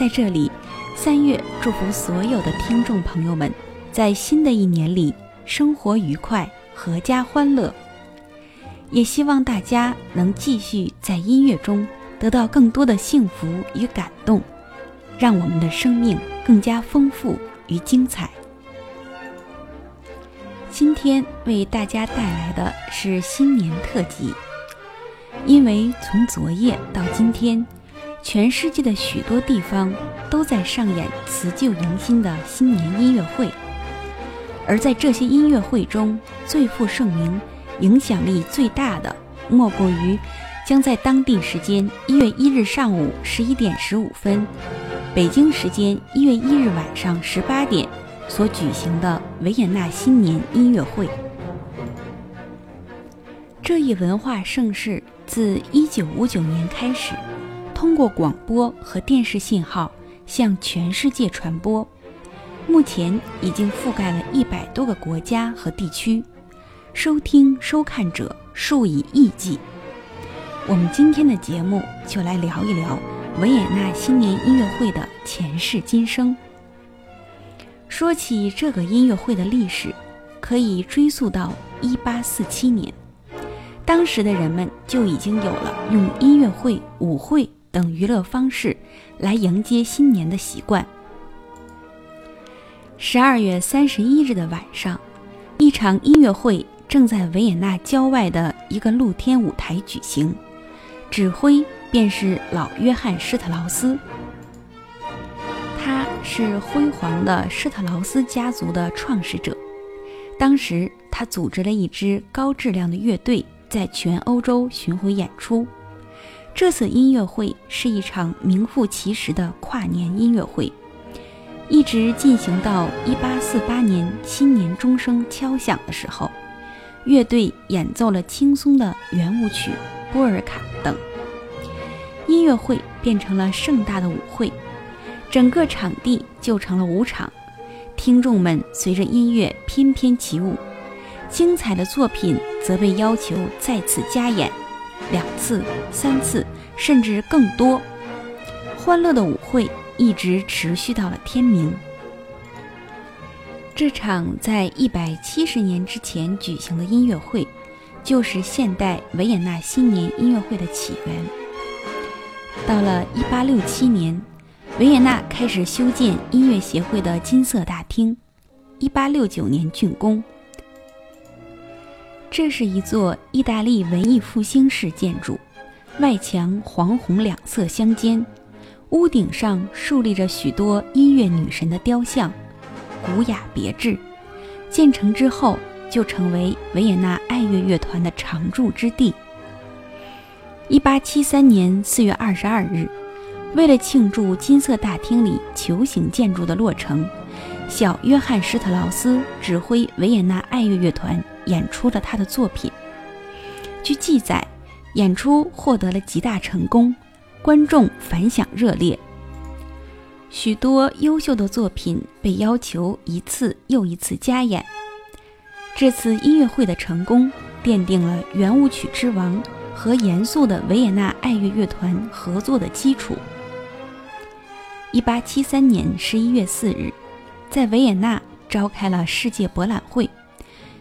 在这里，三月祝福所有的听众朋友们，在新的一年里生活愉快、阖家欢乐。也希望大家能继续在音乐中得到更多的幸福与感动，让我们的生命更加丰富与精彩。今天为大家带来的是新年特辑，因为从昨夜到今天，全世界的许多地方都在上演辞旧迎新的新年音乐会，而在这些音乐会中最负盛名、影响力最大的，莫过于将在当地时间一月一日上午十一点十五分，北京时间一月一日晚上十八点。所举行的维也纳新年音乐会，这一文化盛事自1959年开始，通过广播和电视信号向全世界传播，目前已经覆盖了一百多个国家和地区，收听收看者数以亿计。我们今天的节目就来聊一聊维也纳新年音乐会的前世今生。说起这个音乐会的历史，可以追溯到1847年，当时的人们就已经有了用音乐会、舞会等娱乐方式来迎接新年的习惯。十二月三十一日的晚上，一场音乐会正在维也纳郊外的一个露天舞台举行，指挥便是老约翰施特劳斯。他是辉煌的施特劳斯家族的创始者。当时，他组织了一支高质量的乐队，在全欧洲巡回演出。这次音乐会是一场名副其实的跨年音乐会，一直进行到1848年新年钟声敲响的时候，乐队演奏了轻松的圆舞曲《波尔卡》等，音乐会变成了盛大的舞会。整个场地就成了舞场，听众们随着音乐翩翩起舞，精彩的作品则被要求再次加演，两次、三次，甚至更多。欢乐的舞会一直持续到了天明。这场在一百七十年之前举行的音乐会，就是现代维也纳新年音乐会的起源。到了一八六七年。维也纳开始修建音乐协会的金色大厅，1869年竣工。这是一座意大利文艺复兴式建筑，外墙黄红两色相间，屋顶上竖立着许多音乐女神的雕像，古雅别致。建成之后，就成为维也纳爱乐乐团的常驻之地。1873年4月22日。为了庆祝金色大厅里球形建筑的落成，小约翰施特劳斯指挥维也纳爱乐乐团演出了他的作品。据记载，演出获得了极大成功，观众反响热烈。许多优秀的作品被要求一次又一次加演。这次音乐会的成功，奠定了圆舞曲之王和严肃的维也纳爱乐乐团合作的基础。一八七三年十一月四日，在维也纳召开了世界博览会。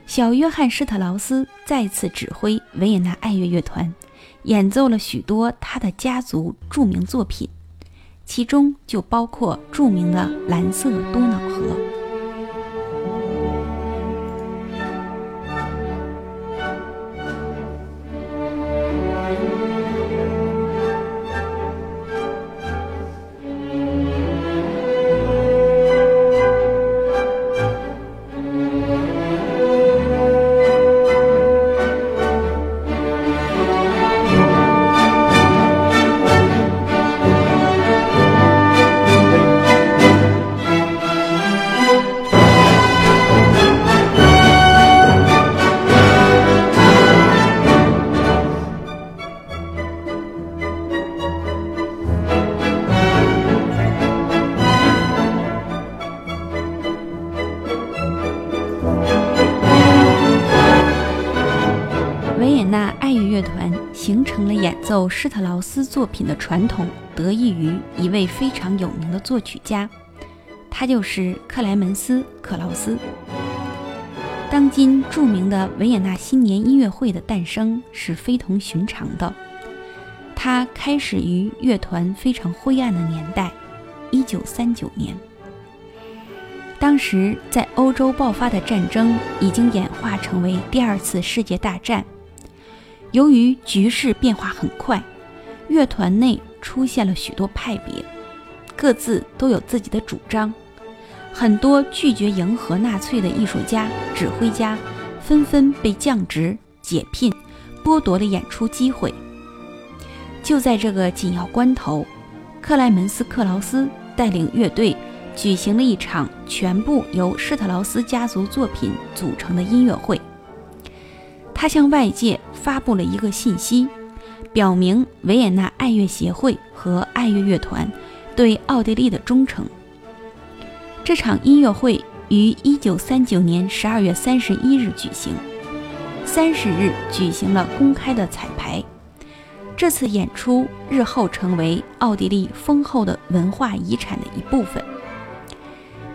小约翰施特劳斯再次指挥维也纳爱乐乐团，演奏了许多他的家族著名作品，其中就包括著名的《蓝色多瑙河》。乐团形成了演奏施特劳斯作品的传统，得益于一位非常有名的作曲家，他就是克莱门斯·克劳斯。当今著名的维也纳新年音乐会的诞生是非同寻常的，它开始于乐团非常灰暗的年代，1939年。当时在欧洲爆发的战争已经演化成为第二次世界大战。由于局势变化很快，乐团内出现了许多派别，各自都有自己的主张。很多拒绝迎合纳粹的艺术家、指挥家纷纷被降职、解聘，剥夺了演出机会。就在这个紧要关头，克莱门斯·克劳斯带领乐队举行了一场全部由施特劳斯家族作品组成的音乐会。他向外界发布了一个信息，表明维也纳爱乐协会和爱乐乐团对奥地利的忠诚。这场音乐会于1939年12月31日举行，30日举行了公开的彩排。这次演出日后成为奥地利丰厚的文化遗产的一部分。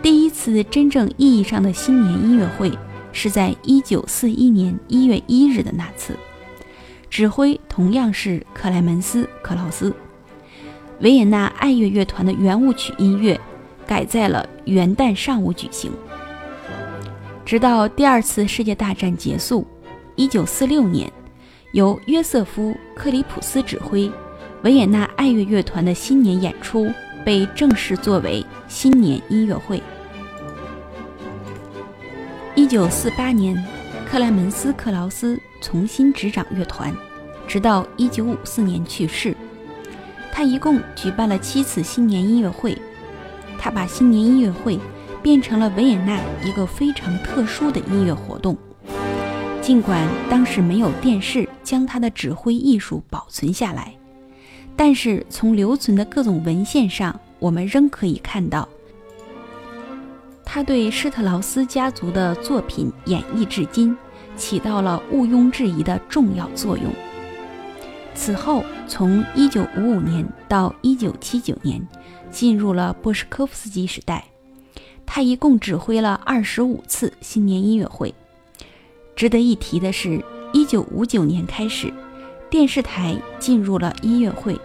第一次真正意义上的新年音乐会。是在一九四一年一月一日的那次，指挥同样是克莱门斯·克劳斯。维也纳爱乐乐团的圆舞曲音乐改在了元旦上午举行。直到第二次世界大战结束，一九四六年，由约瑟夫·克里普斯指挥维也纳爱乐乐团的新年演出被正式作为新年音乐会。一九四八年，克莱门斯·克劳斯重新执掌乐团，直到一九五四年去世。他一共举办了七次新年音乐会。他把新年音乐会变成了维也纳一个非常特殊的音乐活动。尽管当时没有电视将他的指挥艺术保存下来，但是从留存的各种文献上，我们仍可以看到。他对施特劳斯家族的作品演绎至今，起到了毋庸置疑的重要作用。此后，从1955年到1979年，进入了波什科夫斯基时代。他一共指挥了25次新年音乐会。值得一提的是，1959年开始，电视台进入了音乐会。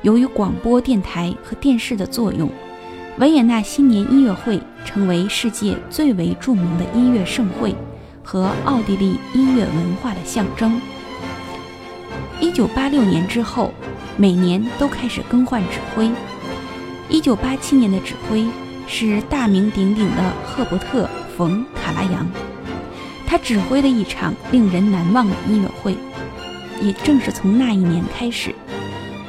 由于广播电台和电视的作用。维也纳新年音乐会成为世界最为著名的音乐盛会和奥地利音乐文化的象征。一九八六年之后，每年都开始更换指挥。一九八七年的指挥是大名鼎鼎的赫伯特·冯·卡拉扬，他指挥了一场令人难忘的音乐会。也正是从那一年开始，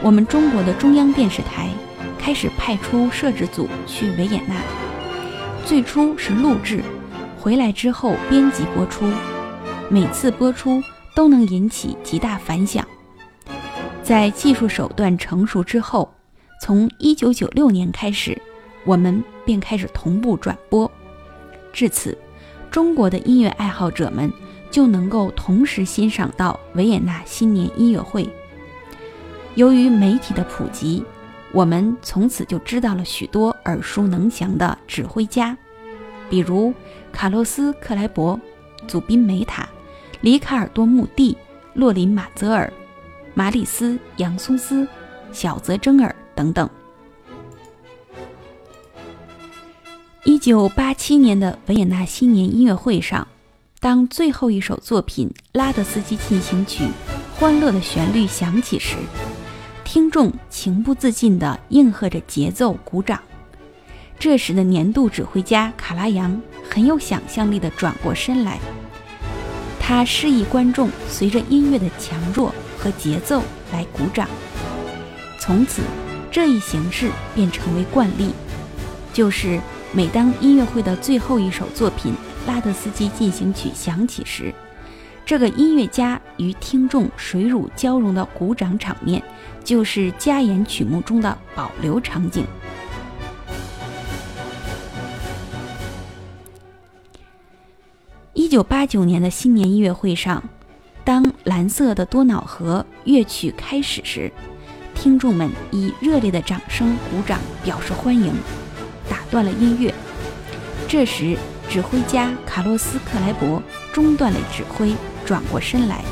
我们中国的中央电视台。派出摄制组去维也纳，最初是录制，回来之后编辑播出，每次播出都能引起极大反响。在技术手段成熟之后，从1996年开始，我们便开始同步转播，至此，中国的音乐爱好者们就能够同时欣赏到维也纳新年音乐会。由于媒体的普及。我们从此就知道了许多耳熟能详的指挥家，比如卡洛斯·克莱伯、祖宾·梅塔、里卡尔多·穆蒂、洛林·马泽尔、马里斯·杨松斯、小泽征尔等等。一九八七年的维也纳新年音乐会上，当最后一首作品《拉德斯基进行曲》欢乐的旋律响起时，听众情不自禁地应和着节奏鼓掌。这时的年度指挥家卡拉扬很有想象力地转过身来，他示意观众随着音乐的强弱和节奏来鼓掌。从此，这一形式便成为惯例，就是每当音乐会的最后一首作品《拉德斯基进行曲》响起时，这个音乐家与听众水乳交融的鼓掌场面。就是加演曲目中的保留场景。一九八九年的新年音乐会上，当《蓝色的多瑙河》乐曲开始时，听众们以热烈的掌声鼓掌表示欢迎，打断了音乐。这时，指挥家卡洛斯·克莱伯中断了指挥，转过身来，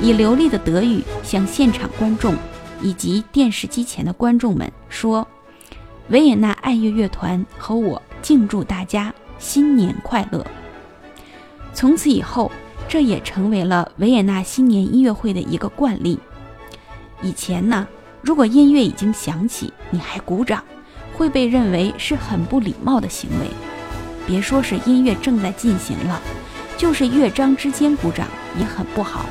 以流利的德语向现场观众以及电视机前的观众们说：“维也纳爱乐乐团和我敬祝大家新年快乐。”从此以后。这也成为了维也纳新年音乐会的一个惯例。以前呢，如果音乐已经响起，你还鼓掌，会被认为是很不礼貌的行为。别说是音乐正在进行了，就是乐章之间鼓掌也很不好。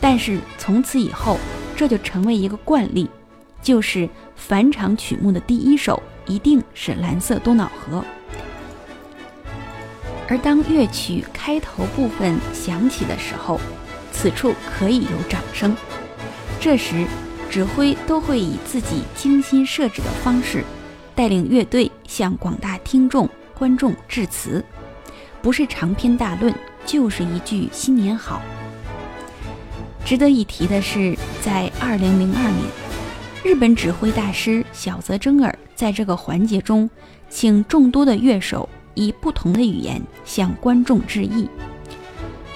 但是从此以后，这就成为一个惯例，就是返场曲目的第一首一定是《蓝色多瑙河》。而当乐曲开头部分响起的时候，此处可以有掌声。这时，指挥都会以自己精心设置的方式，带领乐队向广大听众、观众致辞，不是长篇大论，就是一句“新年好”。值得一提的是，在2002年，日本指挥大师小泽征尔在这个环节中，请众多的乐手。以不同的语言向观众致意。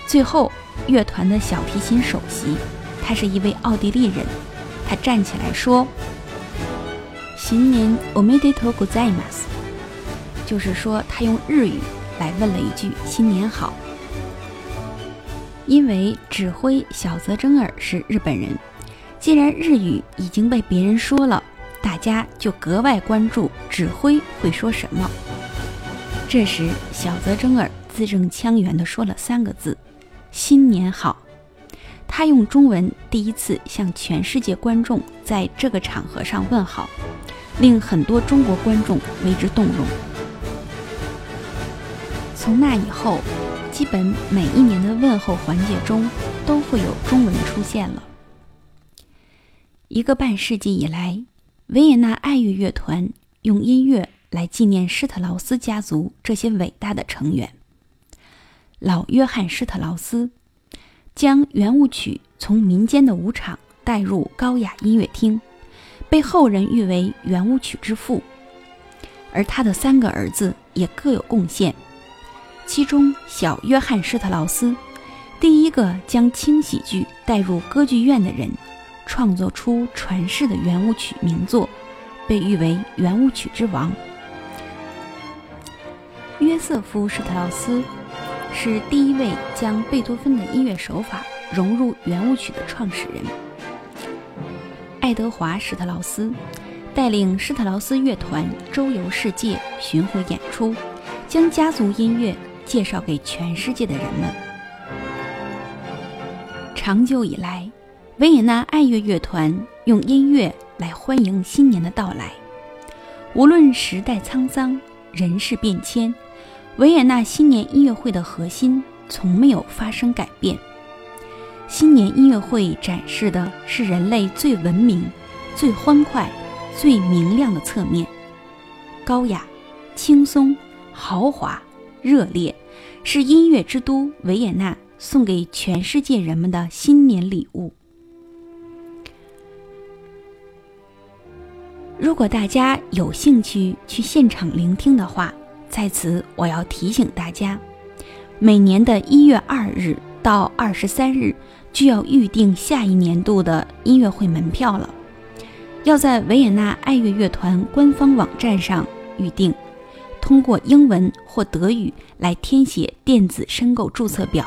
最后，乐团的小提琴首席，他是一位奥地利人，他站起来说：“新年おめでとうございます。”就是说，他用日语 来问了一句“新年好”。因为指挥小泽征尔是日本人，既然日语已经被别人说了，大家就格外关注指挥会说什么。这时，小泽征尔字正腔圆地说了三个字：“新年好。”他用中文第一次向全世界观众在这个场合上问好，令很多中国观众为之动容。从那以后，基本每一年的问候环节中都会有中文出现了。一个半世纪以来，维也纳爱乐乐团用音乐。来纪念施特劳斯家族这些伟大的成员。老约翰·施特劳斯将圆舞曲从民间的舞场带入高雅音乐厅，被后人誉为圆舞曲之父。而他的三个儿子也各有贡献，其中小约翰·施特劳斯，第一个将轻喜剧带入歌剧院的人，创作出传世的圆舞曲名作，被誉为圆舞曲之王。约瑟夫·施特劳斯是第一位将贝多芬的音乐手法融入圆舞曲的创始人。爱德华·施特劳斯带领施特劳斯乐团周游世界巡回演出，将家族音乐介绍给全世界的人们。长久以来，维也纳爱乐乐团用音乐来欢迎新年的到来。无论时代沧桑，人事变迁。维也纳新年音乐会的核心从没有发生改变。新年音乐会展示的是人类最文明、最欢快、最明亮的侧面，高雅、轻松、豪华、热烈，是音乐之都维也纳送给全世界人们的新年礼物。如果大家有兴趣去现场聆听的话，在此，我要提醒大家，每年的一月二日到二十三日就要预定下一年度的音乐会门票了。要在维也纳爱乐乐团官方网站上预定，通过英文或德语来填写电子申购注册表。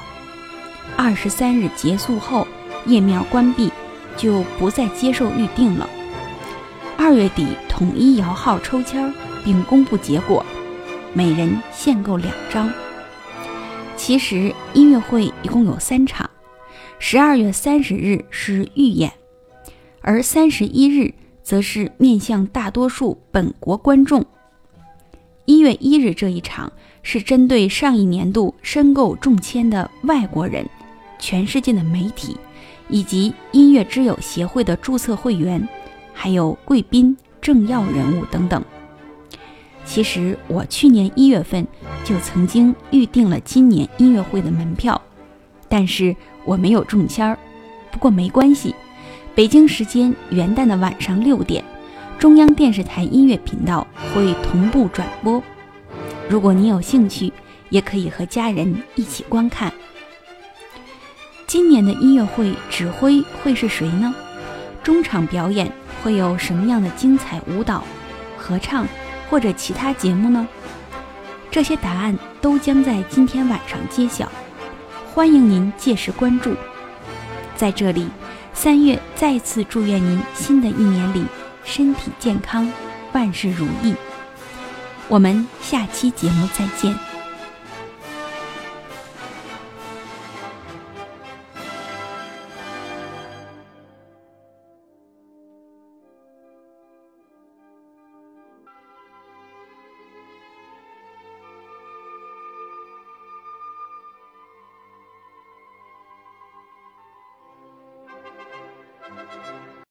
二十三日结束后，页面关闭，就不再接受预定了。二月底统一摇号抽签，并公布结果。每人限购两张。其实音乐会一共有三场，十二月三十日是预演，而三十一日则是面向大多数本国观众。一月一日这一场是针对上一年度申购中签的外国人、全世界的媒体以及音乐之友协会的注册会员，还有贵宾、政要人物等等。其实我去年一月份就曾经预定了今年音乐会的门票，但是我没有中签儿。不过没关系，北京时间元旦的晚上六点，中央电视台音乐频道会同步转播。如果你有兴趣，也可以和家人一起观看。今年的音乐会指挥会是谁呢？中场表演会有什么样的精彩舞蹈、合唱或者其他节目呢？这些答案都将在今天晚上揭晓，欢迎您届时关注。在这里，三月再次祝愿您新的一年里身体健康，万事如意。我们下期节目再见。